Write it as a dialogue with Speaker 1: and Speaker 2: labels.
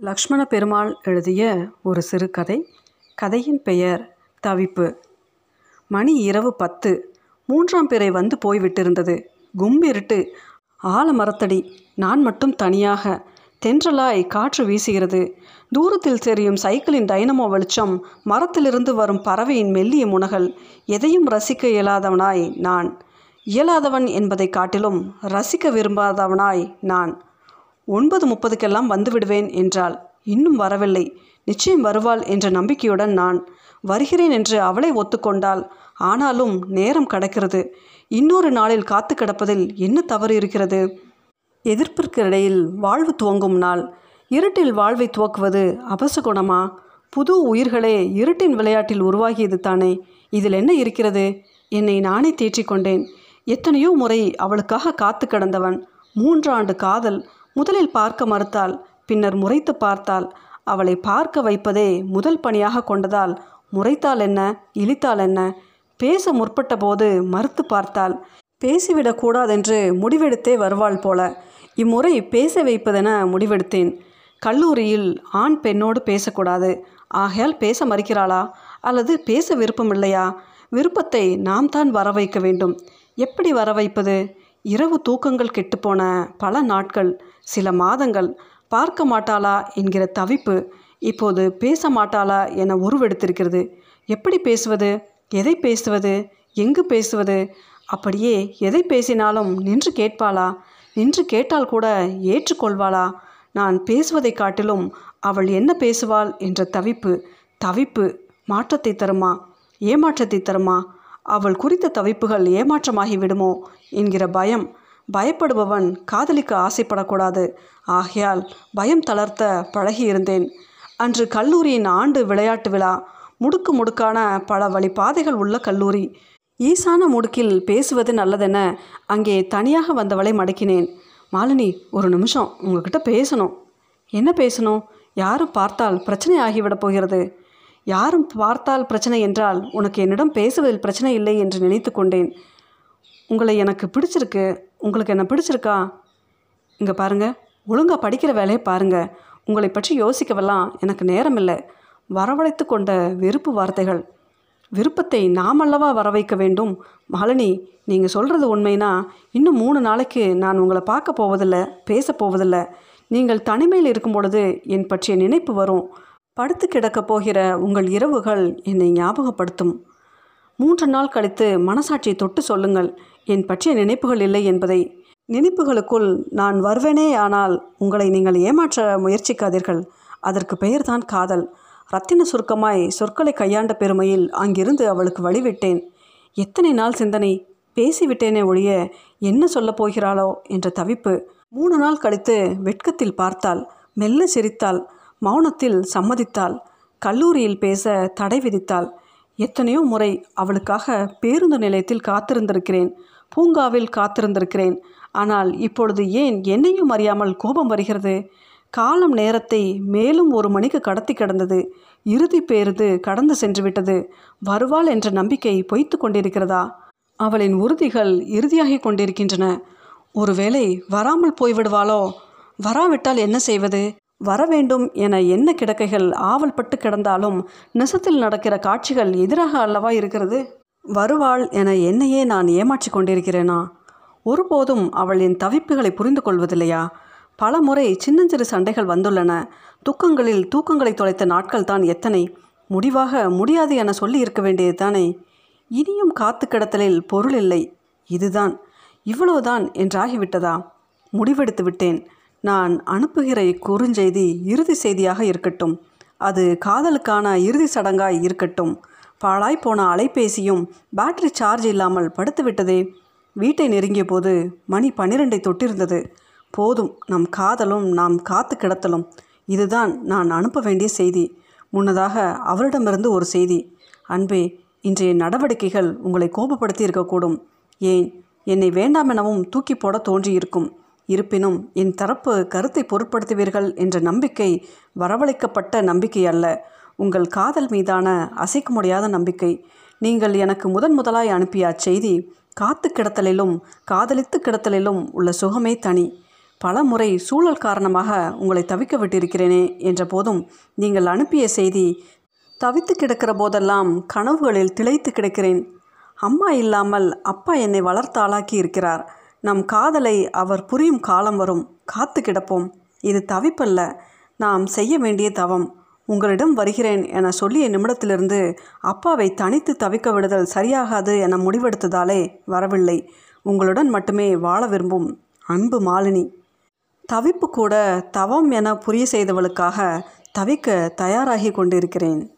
Speaker 1: லக்ஷ்மண பெருமாள் எழுதிய ஒரு சிறுகதை. கதையின் பெயர் தவிப்பு. மணி இரவு பத்து. மூன்றாம் பிறை வந்து போய்விட்டிருந்தது. கும்பிருட்டு ஆலமரத்தடி நான் மட்டும் தனியாக. தென்றலாய் காற்று வீசுகிறது. தூரத்தில் தெரியும் சைக்கிளின் டைனமோ வெளிச்சம். மரத்திலிருந்து வரும் பறவையின் மெல்லிய முனகல். எதையும் ரசிக்க இயலாதவனாய் நான். இயலாதவன் என்பதை காட்டிலும் ரசிக்க விரும்பாதவனாய் நான். ஒன்பது முப்பதுக்கெல்லாம் வந்து விடுவேன் என்றாள். இன்னும் வரவில்லை. நிச்சயம் வருவாள் என்ற நம்பிக்கையுடன் நான் வருகிறேன் என்று அவளை ஒத்துக்கொண்டாள். ஆனாலும் நேரம் கடக்கிறது. இன்னொரு நாளில் காத்து கிடப்பதில் என்ன தவறு இருக்கிறது? எதிர்ப்பிற்கு இடையில் வாழ்வு துவங்கும் நாள். இருட்டில் வாழ்வை துவக்குவது அபசகுணமா? புது உயிர்களே இருட்டின் விளையாட்டில் உருவாகியது தானே. இதில் என்ன இருக்கிறது? என்னை நானே தேற்றிக்கொண்டேன். எத்தனையோ முறை அவளுக்காக காத்து கிடந்தவன். மூன்றாண்டு காதல். முதலில் பார்க்க மறுத்தாள். பின்னர் முறைத்து பார்த்தாள். அவளை பார்க்க வைப்பதே முதல் பணியாக கொண்டதால் முறைத்தால் என்ன? இழித்தால் என்ன? பேச முற்பட்ட போது மறுத்து பார்த்தாள் பேசிவிடக்கூடாதென்று முடிவெடுத்தே வருவாள் போல. இம்முறை பேச வைப்பதென முடிவெடுத்தேன். கல்லூரியில் ஆண் பெண்ணோடு பேசக்கூடாது. ஆகையால் பேச மறுக்கிறாளா? அல்லது பேச விருப்பமில்லையா? விருப்பத்தை நாம் தான் வர வைக்க வேண்டும். எப்படி வர வைப்பது இரவு தூக்கங்கள் கெட்டுப்போன பல நாட்கள் சில மாதங்கள் பார்க்க மாட்டாளா என்கிற தவிப்பு இப்போது பேச மாட்டாளா என உருவெடுத்திருக்கிறது. எப்படி பேசுவது? எதை பேசுவது? எங்கு பேசுவது? அப்படியே எதை பேசினாலும் நின்று கேட்பாளா? நின்று கேட்டால் கூட ஏற்றுக்கொள்வாளா? நான் பேசுவதை காட்டிலும் அவள் என்ன பேசுவாள் என்ற தவிப்பு தவிப்பு மாற்றத்தை தருமா? ஏமாற்றத்தை தருமா? அவள் குறித்த தவிப்புகள் ஏமாற்றமாகி விடுமோ என்கிற பயம். பயப்படுபவன் காதலிக்க ஆசைப்படக்கூடாது. ஆகையால் பயம் தளர்த்த பழகியிருந்தேன். அன்று கல்லூரியின் ஆண்டு விளையாட்டு விழா. முடுக்கு முடுக்கான பல வழிபாதைகள் உள்ள கல்லூரி. ஈசான முடுக்கில் பேசுவது நல்லதென அங்கே தனியாக வந்தவளை மடக்கினேன். மாலினி ஒரு நிமிஷம் உங்ககிட்ட பேசணும். என்ன பேசணும்? யாரும் பார்த்தால் பிரச்சனை ஆகிவிடப் போகிறது. யாரும் பார்த்தால் பிரச்சனை என்றால் உனக்கு என்னிடம் பேசுவதில் பிரச்சனை இல்லை என்று நினைத்து கொண்டேன். உங்களை எனக்கு பிடிச்சிருக்கு. உங்களுக்கு என்ன பிடிச்சிருக்கா? இங்கே பாருங்கள் ஒழுங்காக படிக்கிற வேலையை பாருங்கள் உங்களை பற்றி யோசிக்கவெல்லாம் எனக்கு நேரமில்லை. வரவழைத்து கொண்ட வெறுப்பு வார்த்தைகள். விருப்பத்தை நாமல்லவா வர வைக்க வேண்டும்? மகளினி நீங்கள் சொல்கிறது உண்மைனா இன்னும் மூணு நாளைக்கு நான் உங்களை பார்க்க போவதில்லை பேச போவதில்லை. நீங்கள் தனிமையில் இருக்கும் பொழுது என் பற்றிய நினைப்பு வரும். படுத்து கிடக்கப் போகிற உங்கள் இரவுகள் என்னை ஞாபகப்படுத்தும். மூன்று நாள் கழித்து மனசாட்சியை தொட்டு சொல்லுங்கள். என் பற்றிய நினைப்புகள் இல்லை என்பதை. நினைப்புகளுக்குள் நான் வருவேனே ஆனால் உங்களை நீங்கள் ஏமாற்ற முயற்சிக்காதீர்கள். அதற்கு பெயர்தான் காதல். ரத்தின சுருக்கமாய் சொற்களை கையாண்ட பெருமையில் அங்கிருந்து அவளுக்கு வழிவிட்டேன். எத்தனை நாள் சிந்தனை. பேசிவிட்டேனே ஒழிய என்ன சொல்லப் போகிறாளோ என்ற தவிப்பு. மூணு நாள் கழித்து வெட்கத்தில் பார்த்தாள். மெல்ல சிரித்தாள். மௌனத்தில் சம்மதித்தாள். கல்லூரியில் பேச தடை விதித்தாள். எத்தனையோ முறை அவளுக்காக பேருந்து நிலையத்தில் காத்திருந்திருக்கிறேன். பூங்காவில் காத்திருந்திருக்கிறேன். ஆனால் இப்பொழுது ஏன் என்னையும் அறியாமல் கோபம் வருகிறது? காலம் நேரத்தை மேலும் ஒரு மணிக்கு கடத்தி கிடந்தது. இறுதி பேருந்து கடந்து சென்று விட்டது. வருவாள் என்ற நம்பிக்கை பொய்த்து கொண்டிருக்கிறதா? அவளின் உறுதிகள் இறுதியாகி கொண்டிருக்கின்றன. ஒருவேளை வராமல் போய்விடுவாளோ? வராவிட்டால் என்ன செய்வது? வர வேண்டும் என என்ன கிடக்கைகள் ஆவல் பட்டு கிடந்தாலும் நெசத்தில் நடக்கிற காட்சிகள் எதிராக அல்லவா இருக்கிறது? வருவாள் என என்னையே நான் ஏமாற்றி கொண்டிருக்கிறேனா? ஒருபோதும் அவள் என் தவிப்புகளை புரிந்து கொள்வதில்லையா பல முறை சின்னஞ்சிறு சண்டைகள் வந்துள்ளன. துக்கங்களில் தூக்கங்களை தொலைத்த நாட்கள் தான் எத்தனை? முடிவாக முடியாது என சொல்லி இருக்க வேண்டியது தானே? இனியும் காத்து கிடத்தலில் பொருள் இல்லை. இதுதான். இவ்வளவுதான் என்றாகிவிட்டதா? முடிவெடுத்து விட்டேன். நான் அனுப்புகிற இக்குறுஞ்செய்தி இறுதி செய்தியாக இருக்கட்டும். அது காதலுக்கான இறுதி சடங்காய் இருக்கட்டும். பாழாய்ப்போன அலைபேசியும் பேட்டரி சார்ஜ் இல்லாமல் படுத்துவிட்டதே. வீட்டை நெருங்கிய போது மணி பன்னிரெண்டை தொட்டிருந்தது. போதும் நம் காதலும் நாம் காத்து கிடத்தலும். இதுதான் நான் அனுப்ப வேண்டிய செய்தி. முன்னதாக அவரிடமிருந்து ஒரு செய்தி. அன்பே இன்றைய நடவடிக்கைகள் உங்களை கோபப்படுத்தி இருக்கக்கூடும். ஏன் என்னை வேண்டாம் எனவும் தூக்கி போட தோன்றியிருக்கும். இருப்பினும் என் தரப்பு கருத்தை பொருட்படுத்துவீர்கள் என்ற நம்பிக்கை வரவழைக்கப்பட்ட நம்பிக்கை அல்ல. உங்கள் காதல் மீதான அசைக்க முடியாத நம்பிக்கை. நீங்கள் எனக்கு முதன் முதலாய் அனுப்பிய அச்செய்தி காத்து கிடத்தலிலும் காதலித்து கிடத்தலிலும் உள்ள சுகமே தனி. பல முறை சூழல் காரணமாக உங்களை தவிக்க விட்டிருக்கிறேனே என்ற போதும் நீங்கள் அனுப்பிய செய்தி தவித்து கிடக்கிற போதெல்லாம் கனவுகளில் திளைத்து கிடக்கிறேன். அம்மா இல்லாமல் அப்பா என்னை வளர்த்தாளாக்கி இருக்கிறார். நம் காதலை அவர் புரியும் காலம் வரும். காத்து கிடப்போம். இது தவிப்பல்ல. நாம் செய்ய வேண்டிய தவம். உங்களிடம் வருகிறேன் என சொல்லிய நிமிடத்திலிருந்து அப்பாவை தனித்து தவிக்க விடுதல் சரியாகாது என முடிவெடுத்ததாலே வரவில்லை. உங்களுடன் மட்டுமே வாழ விரும்பும் அன்பு மாலினி. தவிப்பு கூட தவம் என புரிய செய்தவளுக்காக தவிக்க தயாராகி கொண்டிருக்கிறேன்.